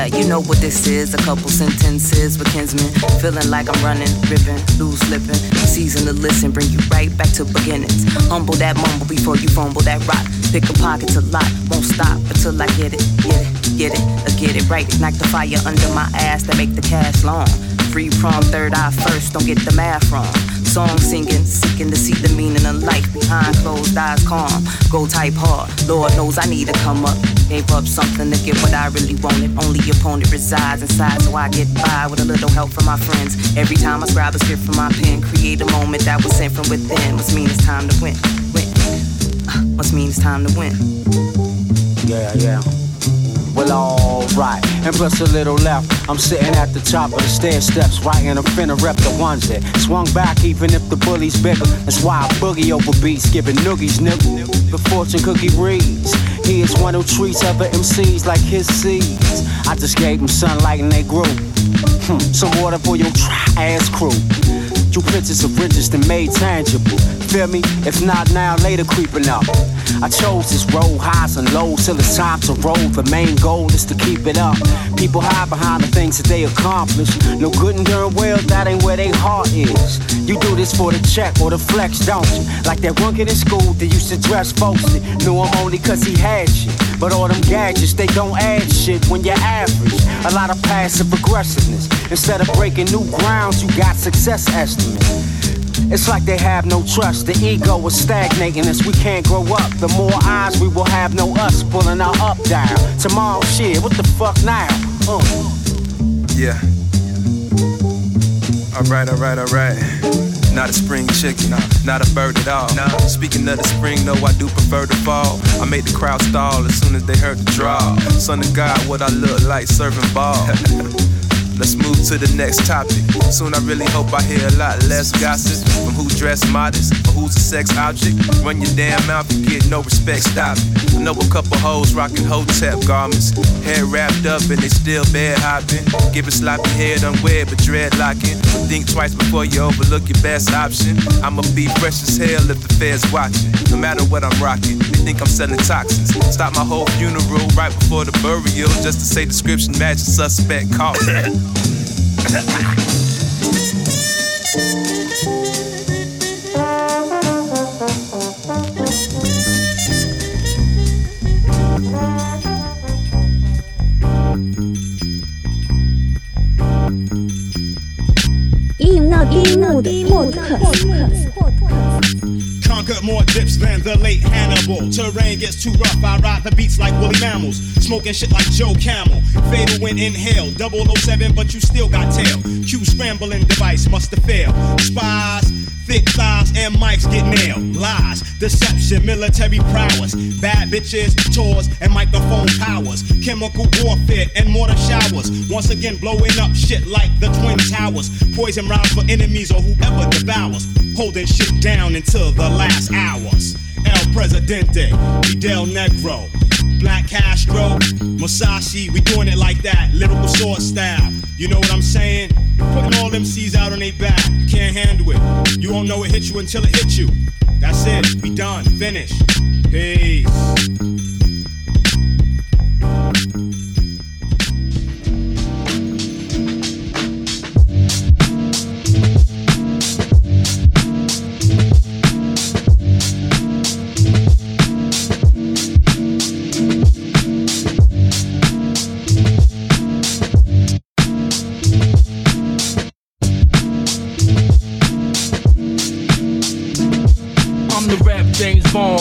Yeah, you know what this is. A couple sentences with kinsmen. Feeling like I'm running, ripping, loose, slipping. Season to listen, bring you right back to beginnings. Humble that mumble before you fumble that rock. Pick a pocket to lock, won't stop until I get it, get it, get it, or get it right. Ignite the fire under my ass that make the cash long. Free prom, third eye first, don't get the math wrong. Song singing, seeking to see the meaning of life behind closed eyes, calm. Go type hard, Lord knows I need to come up. Gave up something to get what I really wanted. Only opponent resides inside, so I get by with a little help from my friends. Every time I scribe a script from my pen, create a moment that was sent from within. Must mean it's time to win. Win. Uh, must mean it's time to win. Yeah, yeah. Well, alright. And plus a little left. I'm sitting at the top of the stair steps, writing I'm finna rep the ones that swung back, even if the bully's bigger. That's why I boogie over beats, giving noogies nigga. The fortune cookie reads. He is one who treats other MCs like his seeds. I just gave him sunlight and they grew. Hmm, some water for your ass crew. You pictures of riches that made tangible. Feel me? If not now, later creeping up. I chose this road, highs and lows, till it's time to roll. The main goal is to keep it up. People hide behind the things that they accomplish. No good and darn well, that ain't where they heart is. You do this for the check or the flex, don't you? Like that one kid in school that used to dress folksy. Knew him only cause he had shit. But all them gadgets, they don't add shit when you're average. A lot of passive aggressiveness. Instead of breaking new grounds, you got success estimates. It's like they have no trust. The ego is stagnating us. We can't grow up. The more eyes we will have, no us pulling our up down. Tomorrow, shit, what the fuck now? Uh. Yeah. Alright, alright, alright. Not a spring chicken, not a bird at all. Nah. Speaking of the spring, no, I do prefer the fall. I made the crowd stall as soon as they heard the draw. Son of God, what I look like serving ball. Let's move to the next topic. Soon I really hope I hear a lot less gossip from who dress modest or who's a sex object. Run your damn mouth, you get no respect, stop it. I know a couple hoes rocking hotep garments, hair wrapped up and they still bed hopping. Give a sloppy head unwed but dreadlocking. Think twice before you overlook your best option. I'ma be fresh as hell if the feds watching. No matter what I'm rocking, they think I'm selling toxins. Stop my whole funeral right before the burial just to say description matches suspect coffin. いいな、いいな、ポッドキャスト。Conquered more dips than the late Hannibal. Terrain gets too rough, I ride the beats like woolly mammals. Smoking shit like Joe Camel. Fatal when inhale. 007, but you still got tail. Q scrambling device must have failed. Spies, thick thighs, and mics get nailed. Lies, deception, military prowess. Bad bitches, tours, and microphone powers. Chemical warfare and mortar showers. Once again, blowing up shit like the Twin Towers. Poison rounds for enemies or whoever devours. Holding shit down until the last hours. El Presidente, Fidel Negro. Black Castro, Masashi, we doing it like that, lyrical sword style. You know what I'm saying? Putting all them C's out on their back. You can't handle it. You won't know it hit you until it hits you. That's it. We done. Finish. Peace.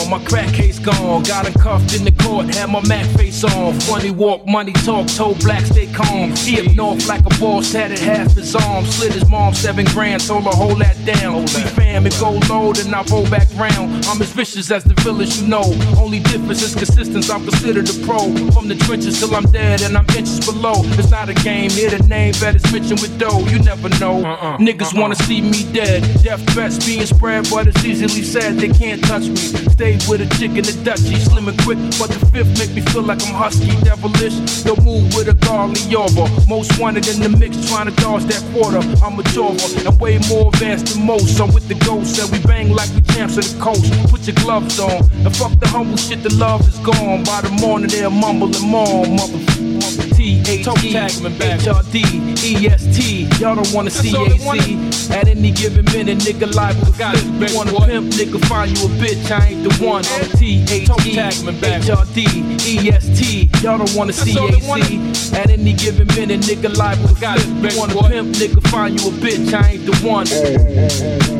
My crack case gone. Got him cuffed in the court, had my Mac face on. Funny walk, money talk, told black stay calm. He up north like a boss, tatted half his arm. Slid his mom seven grand, told her hold that down. We fam, it go low, then I roll back round. I'm as vicious as the village, you know. Only difference is consistency, I'm considered a pro. From the trenches till I'm dead and I'm inches below. It's not a game, hear the name, that is mentioned with dough. You never know. Uh-uh, Niggas uh-uh. wanna see me dead. Death threats being spread, but it's easily said they can't touch me. Stayed with a chick in the Dutchie, slim and quick, but the fifth make me feel like I'm husky, devilish. They'll move with a godly over. Most wanted in the mix, trying to dodge that quarter. I'm a jobber and way more advanced than most. I'm with the ghost, and we bang like we champs the coast. Put your gloves on and fuck the humble shit. The love is gone. By the morning they'll mumble and mourn, motherfucker. T H E H R D E S T. Y'all don't wanna see AC. At any given minute, nigga liable to flip. You wanna pimp, nigga, find you a bitch. I ain't the one. I'm T H E H R D E S T. Y'all don't wanna see AC. At any given minute, nigga liable to flip. You wanna pimp, nigga, find you a bitch. I ain't the one.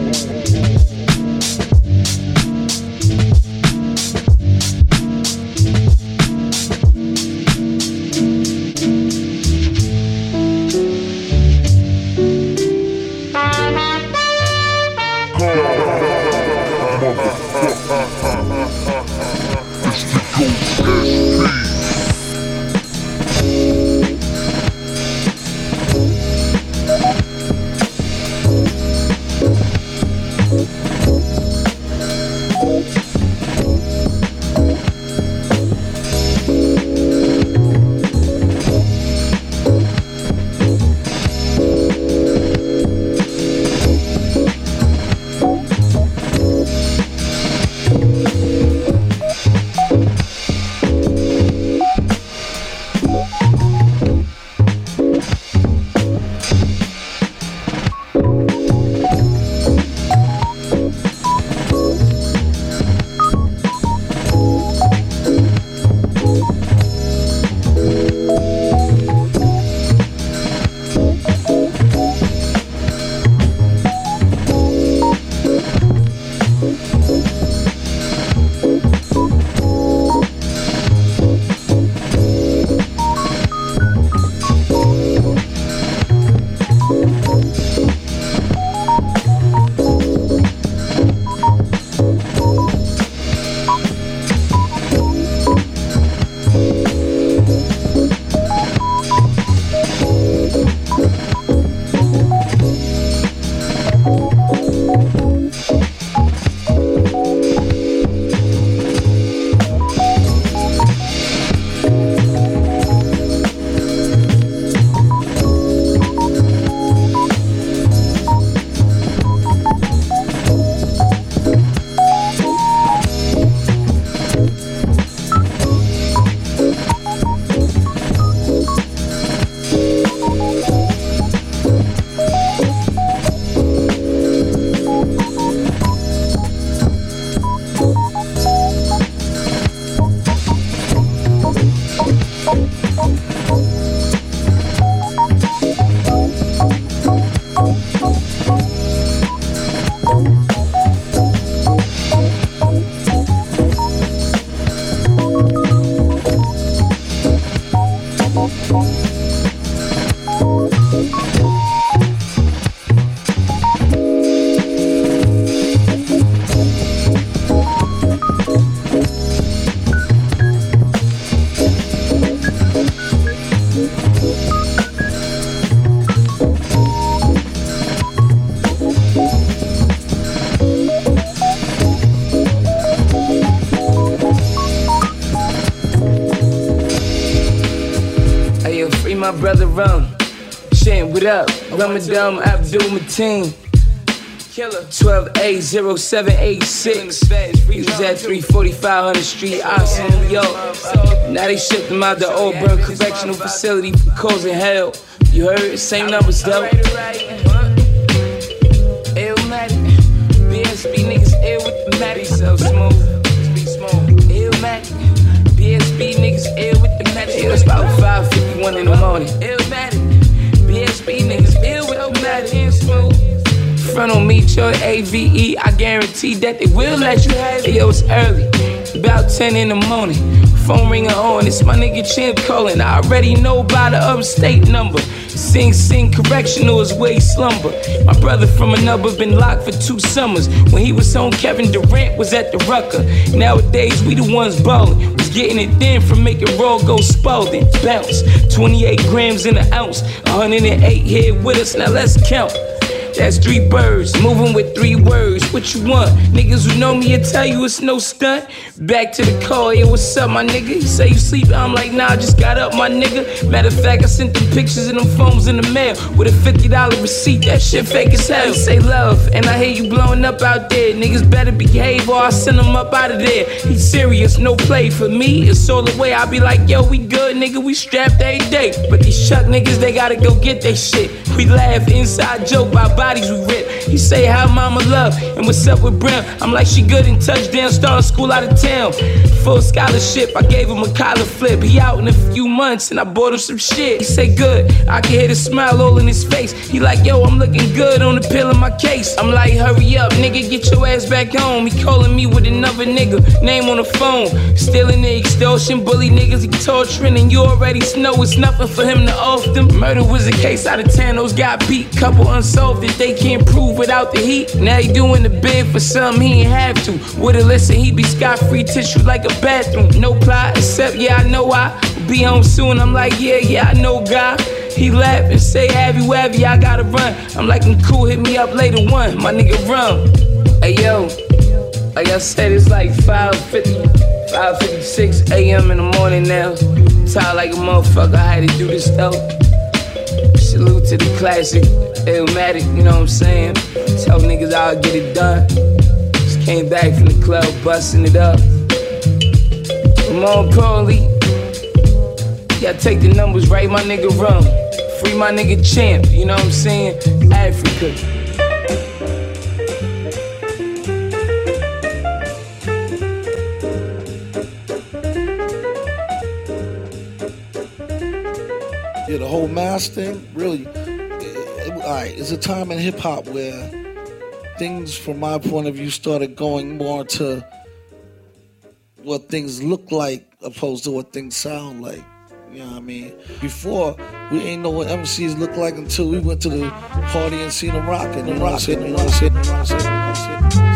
Ramadan Abdul Mateen. Killer 12A0786. He was at 34500 Street, Austin, New York. Now they shipped him out to Auburn Correctional Facility for causing hell. You heard? Same numbers though. Illmatic. BSB niggas ill with the matic. So smooth. Illmatic. BSB niggas ill with the matic. It was about 5.51 in the morning. Illmatic. BSB niggas Front on me, your AVE. I guarantee that they will let you have it. Yo, it's early, about 10 in the morning. Phone ringing on, it's my nigga Champ calling. I already know by the upstate number. Sing Sing Correctional is where he slumber. My brother from another been locked for two summers. When he was home, Kevin Durant was at the Rucker. Nowadays, we the ones ballin'. Getting it thin from making roll go Spalding. Bounce, 28 grams in an ounce. 108 here with us, now let's count. That's three birds, moving with three words what you want. Niggas who know me will tell you it's no stunt. Back to the call, yeah, what's up, my nigga? You say you sleep, I'm like, nah, I just got up, my nigga. Matter of fact, I sent them pictures and them phones in the mail with a $50 receipt. That shit fake as hell. Say love, and I hear you blowing up out there. Niggas better behave or I send them up out of there. He's serious, no play for me. It's all the way. I be like, yo, we good, nigga, we strapped every day. But these chuck niggas, they gotta go get their shit. We laugh, inside joke, by bodies we rip. He say, how mama love, and what's up with Brim? I'm like, she good in touchdown, starting school out of town. Full scholarship, I gave him a collar flip. He out in a few months, and I bought him some shit. He say, good, I can hear the smile all in his face. He like, yo, I'm looking good on the pill in my case. I'm like, hurry up, nigga, get your ass back home. He calling me with another nigga, name on the phone. Stealing the extortion, bully niggas, he torturing, and you already know it's nothing for him to off them. Murder was a case out of 10, those got beat. Couple unsolved that they can't prove without the heat. Now he doing the bid for something he ain't have to. Would've listened, he be scot free tissue like a bathroom. No plot, except yeah, I know I be home soon. I'm like, yeah, yeah, I know God. He laugh and say, have you ever? I gotta run. I'm like, I'm cool, hit me up later one. My nigga run. Hey yo, like I said, it's like 5:50, 5:56 a.m. in the morning now. Tired like a motherfucker, I had to do this though. Salute to the classic, Illmatic, you know what I'm saying? Tell niggas I'll get it done. Just came back from the club, busting it up. But more importantly, gotta take the numbers right, my nigga run. Free my nigga champ, you know what I'm saying? Africa. Yeah, the whole mass thing, really. It, all right, it's a time in hip hop where things, from my point of view, started going more to what things look like opposed to what things sound like. You know what I mean? Before, we ain't know what MCs look like until we went to the party and seen them rocking, them rocking, them rocking, them rocking.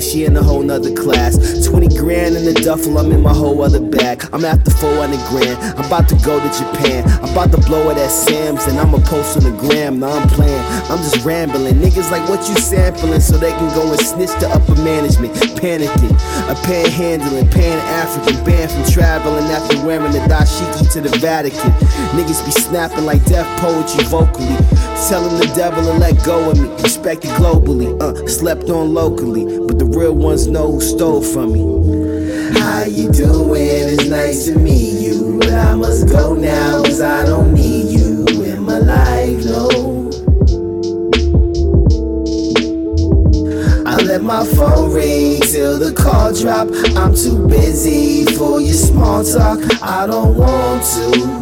She in a whole nother I'm in my whole other bag. I'm after 400 grand, I'm about to go to Japan. I'm about to blow it at Sam's, and I'ma post on the gram. Now I'm playing, I'm just rambling. Niggas like what you sampling, so they can go and snitch to upper management. Panicking, a panhandling, pan African, banned from traveling after wearing the dashiki to the Vatican. Niggas be snapping like Def Poetry vocally. Telling the devil to let go of me. Respected globally, uh, slept on locally. But the real ones know who stole from me. How you doing? It's nice to meet you. But I must go now, cause I don't need you in my life, no. I let my phone ring till the call drop. I'm too busy for your small talk. I don't want to.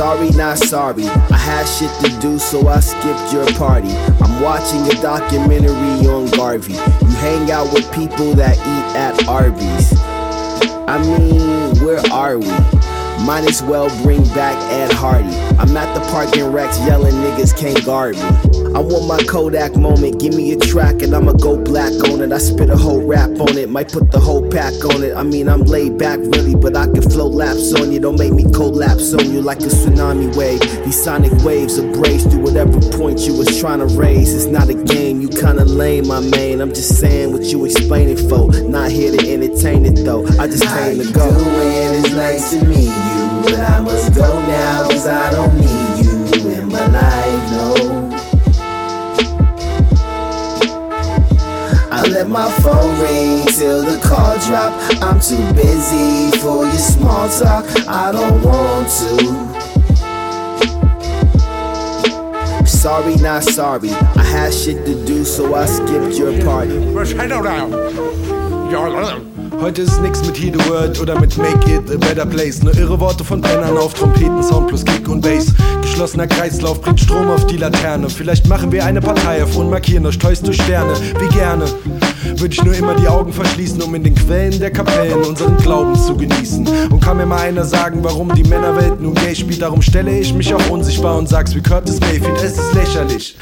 Sorry, not sorry. I had shit to do, so I skipped your party. I'm watching a documentary on Garvey. You hang out with people that eat at Arby's. I mean, where are we? Might as well bring back Ed Hardy. I'm at the parking racks yelling niggas can't guard me. I want my Kodak moment, give me a track and I'ma go black on it. I spit a whole rap on it, might put the whole pack on it. I mean, I'm laid back really, but I can flow laps on you. Don't make me collapse on you like a tsunami wave. These sonic waves abrase through whatever point you was trying to raise. It's not a game, you kinda lame, my man. I'm just saying what you explaining for. Not here to entertain it though, I just came to go. Doing? It's nice to meet you, but I must go now, cause I don't need you in my life, no. I let my phone ring till the call drop. I'm too busy for your small talk. I don't want to. Sorry, not sorry. I had shit to do, so I skipped your party. Heute ist nix mit Heat the Word oder mit Make It a Better Place. Nur irre Worte von Brennern auf Trompeten, Sound plus Kick und Bass. Geschlossener Kreislauf bringt Strom auf die Laterne. Vielleicht machen wir eine Partei auf und markieren euch tollst du Sterne. Wie gerne würde ich nur immer die Augen verschließen, um in den Quellen der Kapellen unseren Glauben zu genießen. Und kann mir mal einer sagen, warum die Männerwelt nun gay spielt, darum stelle ich mich auch unsichtbar und sag's wie Curtis Mayfield, es ist lächerlich.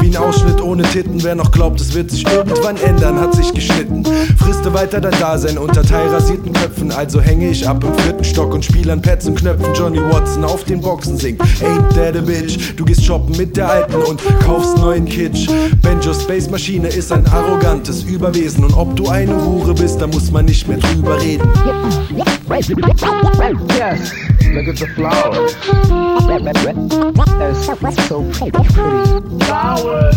Wie ein Ausschnitt ohne Titten, wer noch glaubt, es wird sich irgendwann ändern, hat sich geschnitten. Friste weiter dein Dasein unter teilrasierten Köpfen, also hänge ich ab im vierten Stock und spiele an Pads und Knöpfen. Johnny Watson auf den Boxen singt, ain't that a bitch. Du gehst shoppen mit der alten und kaufst neuen Kitsch. Benjo Space Maschine ist ein arrogantes Überwesen und ob du eine Hure bist, da muss man nicht mehr drüber reden. That's so pretty. Flowers.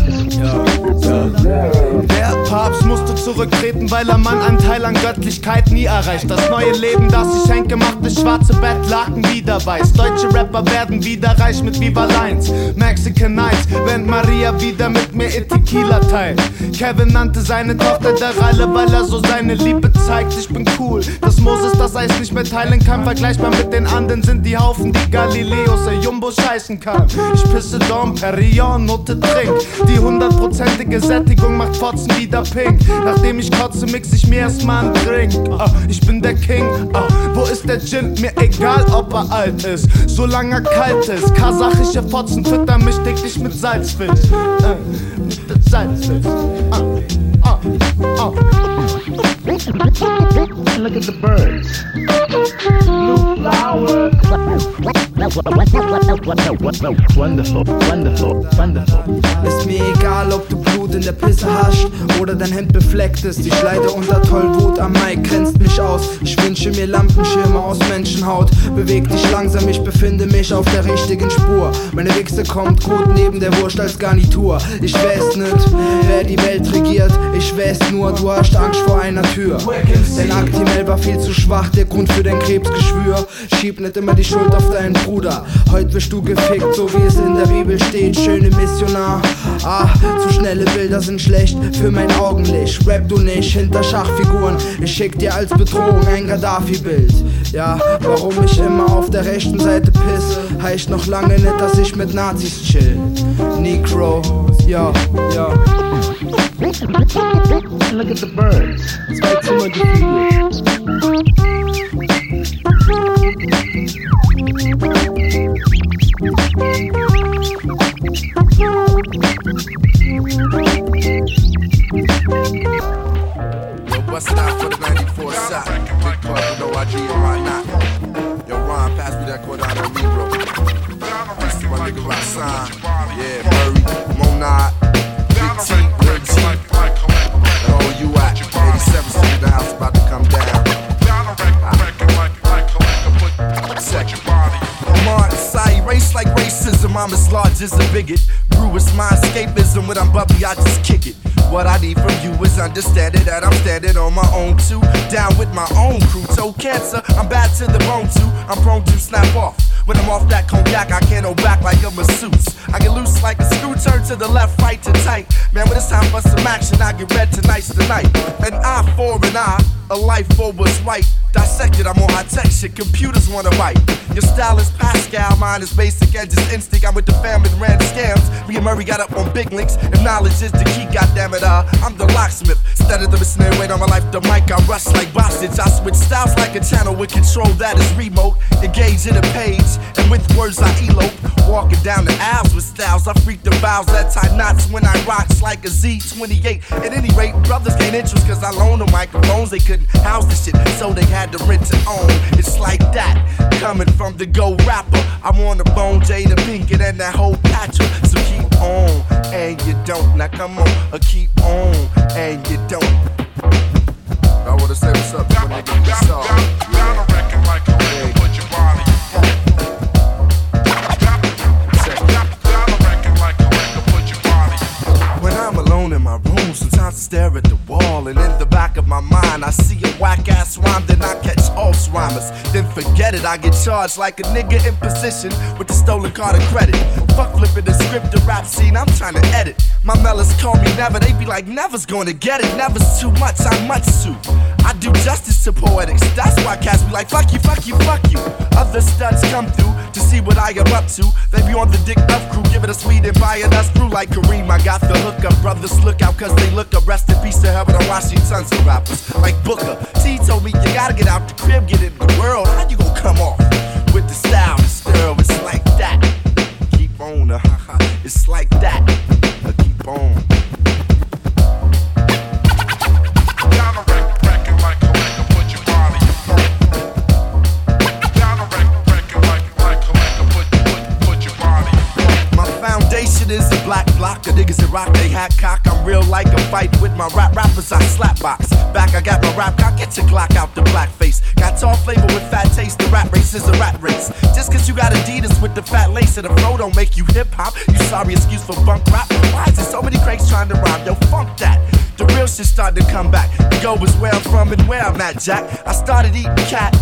Der Papst musste zurücktreten, weil er Mann einen Teil an Göttlichkeit nie erreicht. Das neue Leben, das ich Henke macht, das schwarze Bettlaken wieder weiß. Deutsche Rapper werden wieder reich mit Viva Lines. Mexican Nights, wenn Maria wieder mit mir ihr Tequila teilt. Kevin nannte seine Tochter der Ralle, weil er so seine Liebe zeigt. Ich bin cool, dass Moses das Eis nicht mehr teilen kann. Vergleichbar mit den anderen sind die Haufen, die Galileos, der Jumbo scheißen kann. Ich pisse Dom, Perignon, Note trink. Die hundertprozentige Sättigung macht Fotzen wieder pink. Nachdem ich kotze, mix ich mir erstmal einen Drink. Ah, ich bin der King. Ah, wo ist der Gin? Mir egal, ob er alt ist, solange er kalt ist. Kasachische Fotzen füttern mich täglich mit Salzfisch. Äh, mit Salzfisch. Ah, ah. Look at the birds. Blue flowers. Wonderful, wonderful, wonderful. Ist mir egal, ob du Blut in der Pisse hast oder dein Hemd befleckt ist. Ich leide unter Tollwut am Mai, grenzt mich aus. Ich wünsche mir Lampenschirme aus Menschenhaut. Beweg dich langsam, ich befinde mich auf der richtigen Spur. Meine Wichse kommt gut neben der Wurst als Garnitur. Ich weiß nicht, wer die Welt regiert. Ich weiß nur, du hast Angst vor einer Tür. Dein Actimel war viel zu schwach, der Grund für dein Krebsgeschwür. Schieb nicht immer die Schuld auf deinen Bruder. Heute wirst du gefickt, so wie es in der Bibel steht. Schöne Missionar. Ah, zu schnelle Bilder sind schlecht für mein Augenlicht. Rap du nicht hinter Schachfiguren. Ich schick dir als Bedrohung ein Gaddafi-Bild. Ja, warum ich immer auf der rechten Seite piss, heißt noch lange nicht, dass ich mit Nazis chill. Negro, ja, ja. Look at the birds. Zwei Zimmer Yo, it out for the 94 shot. Big part, you know I G or not. From it that I'm standing on my own too. Down with my own crew, toe cancer, I'm bad to the bone too. I'm prone to snap off. When I'm off that cognac, I can't hold back like a masseuse. I get loose like a screw, turn to the left, right to tight. Man, when it's time for some action, I get red tonight's the night. An eye for an eye. a life for what's right. Dissected, I'm on high tech shit. Computers wanna write. Your style is Mine is basic and just instinct. I'm with the fam and ran scams. Me and Murray got up on big links. If knowledge is the key, goddammit, uh, I'm the locksmith. Instead of the snare weight on my life, the mic, I rush like Bostage. I switch styles like a channel with control that is remote. Engage in a page, and with words I elope. Walking down the aisles with styles, I freak the vows that tie knots when I rocks like a Z28. At any rate, brothers gain interest cause I loan them microphones. They couldn't house the shit, so they had to rent to own. It's like that, coming from the go rapper. I want a bone, Jada Pinkett, and that whole patch. So keep on, and you don't. Now come on, uh, keep on, and you don't. I wanna say what's up, nigga. What's up? Yeah. I stare at the wall, and in the back of my mind, I see a whack ass rhyme, then I catch all rhymers. Then forget it, I get charged like a nigga in position with the stolen card of credit. Fuck flipping the script, the rap scene, I'm trying to edit. My mellas call me never, they be like, never's gonna get it, never's too much, I'm much too. I do justice to poetics, that's why cats be like, fuck you, fuck you, fuck you. Other studs come through to see what I am up to. They be on the dick up crew, giving us weed and buying us through like Kareem. I got the hookup, brothers look out cause they look up. Rest in peace to heaven, I'm watching tons of rappers like Booker. T told me you gotta get out the crib, get in the world. How you gonna come off with the style? It's like that. Keep on, uh, it's like that. Uh, niggas that rock they hat cock. I'm real like a fight with my rap rappers. I slap box. Back, I got my rap cock. Get your Glock out the black face. Got tall flavor with fat taste. The rap race is a rat race. Just cause you got Adidas with the fat lace and the flow don't make you hip hop. You sorry excuse for bunk rap. Why is there so many cranks trying to rhyme? Yo, funk that. The real shit started to come back. The go is where I'm from and where I'm at, Jack. I started eating cat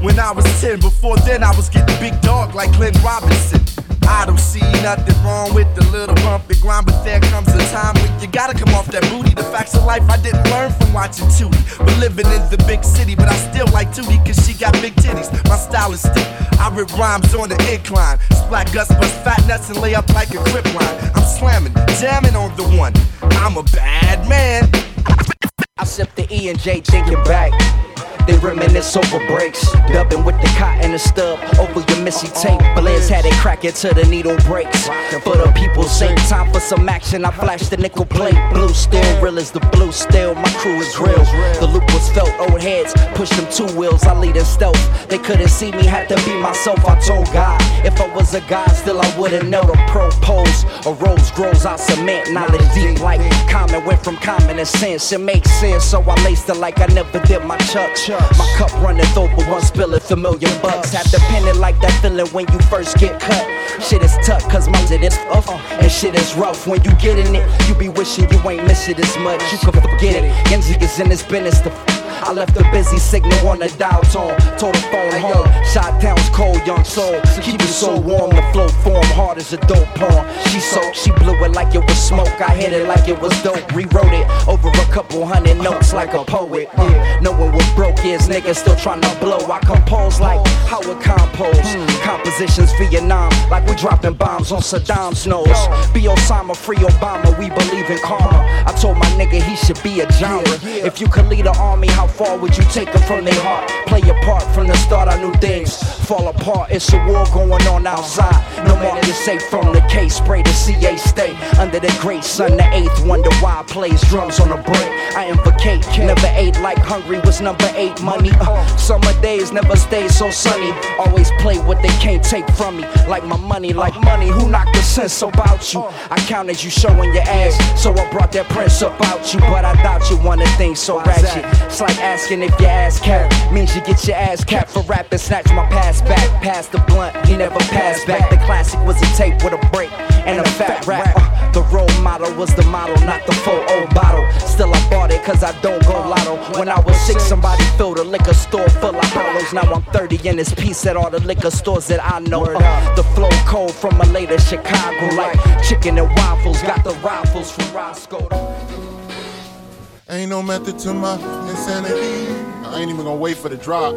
when I was 10. Before then, I was getting big dog like Glenn Robinson. I don't see nothing wrong with the little bump and grind, but there comes a time when you gotta come off that booty. The facts of life I didn't learn from watching Tootie. But living in the big city, but I still like Tootie cause she got big titties. My style is stiff. I rip rhymes on the incline. Splat guts, bust fat nuts, and lay up like a grip line. I'm slamming, jamming on the one. I'm a bad man. I sip the E and J thinking back. They reminisce over breaks. Dubbing with the cotton and stub over your missy tape. Blaze had it crack it till the needle breaks. For the people's sake, time for some action. I flash the nickel plate. Blue still, real as the blue still. My crew is real. The loop was felt, old heads push them two wheels. I lead in stealth. They couldn't see me, had to be myself. I told God, if I was a god, still I wouldn't know to propose. A rose grows out cement, knowledge deep like common. Went from common sense, it makes sense. So I laced it like I never did my chuck. My cup runneth over, one spill it, familiar bucks. Have pin it like that feeling when you first get cut. Shit is tough, cause my shit is off, and shit is rough. When you get in it, you be wishing you ain't miss it as much. You can forget it. Genji is in this business f- I left a busy signal on the dial tone. Told the phone home. Shot down's cold, young soul. Keep it so warm, the flow form hard as a dope poem. She soaked, she blew it like it was smoke. I hit it like it was dope. Rewrote it over a couple hundred notes like a poet. Uh, knowing what broke is, niggas still trying to blow. I compose like how it compose. Compositions Vietnam, like we dropping bombs on Saddam's nose. Be Osama, free Obama, we believe in karma. I told my nigga he should be a genre. If you could lead an army, how far would you take them from their heart? Play your part from the start, I knew things fall apart. It's a war going on outside. No market is safe from the case. Spray the CA state under the great sun. The eighth wonder why I plays drums on a break. I invocate, never ate like hungry was number eight. Money, uh, summer days never stay so sunny. Always play what they can't take from me. Like my money, like money. Who knocked the sense about you? I counted you showing your ass, so I brought that prince about you. But I doubt you wanted things so ratchet. It's like asking if your ass cap means you get your ass capped for rapping. Snatch my pass back, pass the blunt. He never passed back. The classic was a tape with a break and a fat rap. Uh, the role model was the model, not the full old bottle. Still I bought it cause I don't go lotto. When I was six, somebody filled a liquor store full of hollows. Now I'm 30 and it's peace at all the liquor stores that I know. Uh, the flow cold from a later Chicago, like chicken and waffles. Got the rifles from Roscoe. Ain't no method to my insanity. I ain't even gonna wait for the drop.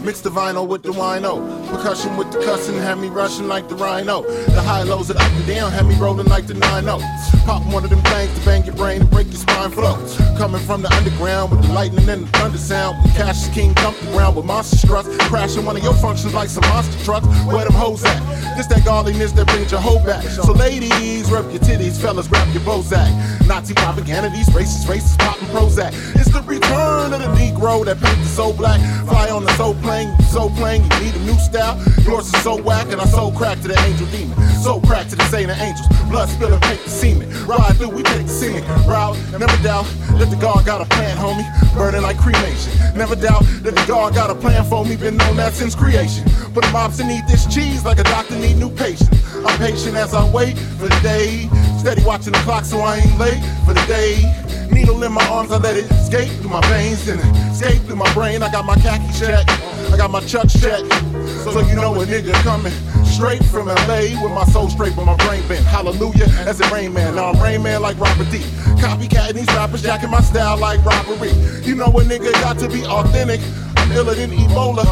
Mix the vinyl with the wino. Percussion with the cussin' had me rushing like the rhino. The high lows that up and down had me rolling like the 9 0. Pop one of them things to bang your brain and break your spine flow. Coming from the underground with the lightning and the thunder sound. Cash King thumped the ground with monster struts. Crashing one of your functions like some monster trucks. Where them hoes at? This that godliness that brings your hoe back. So ladies, rub your titties, fellas, grab your Bozak. Nazi propaganda, these racist, racist, poppin' Prozac. It's the return of the Negro that paint the soul black. Fly on the soul plane, so plain, you need a new style. Yours is so whack, and I so crack to the angel demon. So crack to the saint of angels. Blood spilling, paint the semen. Ride through, we take the semen. Route, doubt that the God got a plan, homie. Burning like cremation. Never doubt that the God got a plan for me. Been known that since creation. But the mobs need this cheese like a doctor need new patients. I'm patient as I wait for the day. Steady watching the clock so I ain't late for the day. Needle in my arms, I let it escape through my veins and escape through my brain. I got my khaki check, I got my chuck check. So you know a nigga coming straight from LA with my soul straight, but my brain bent. Hallelujah, as a Rain Man. Now I'm Rain Man like Robert D. Copycat these rappers, jacking my style like robbery. You know a nigga got to be authentic. I'm iller than Ebola.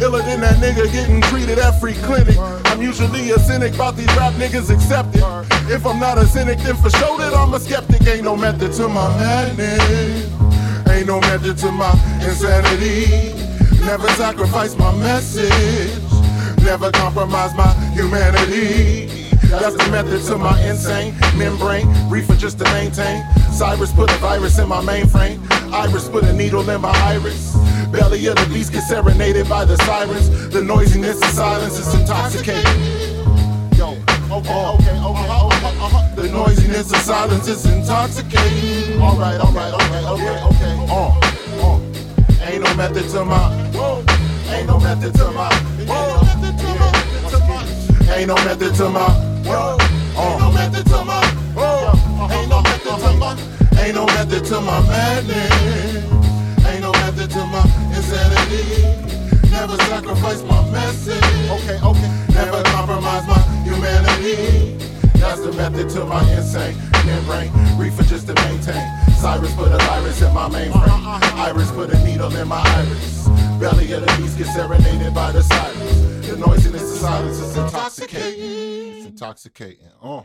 Iller than that nigga getting treated at free clinic. I'm usually a cynic, about these rap niggas accepted. If I'm not a cynic, then for sure that I'm a skeptic. Ain't no method to my madness. Ain't no method to my insanity. Never sacrifice my message. Never compromise my humanity. That's the method to my insane membrane. Reefer just to maintain. Cyrus put a virus in my mainframe. Iris put a needle in my iris. Belly of the beast get serenaded by the sirens. The noisiness and silence is intoxicating. Yo, okay, okay, okay. The noisiness and silence is intoxicating. Alright, alright, okay, okay, okay. Uh. Ain't no method to my. Oh ain't no method to my. Ain't no method to my. Uh, ain't no method to my. Ain't no method to my. Ain't no method to my madness. Ain't no method to my insanity. Never sacrifice my message. Okay, okay. Never compromise my humanity. That's the method to my insane membrane. Reefer just to maintain. Cyrus put a virus in my mainframe. Iris put a needle in my iris. Belly of the beast gets serenaded by the sirens. The noisiness of silence is intoxicating. It's intoxicating. Oh.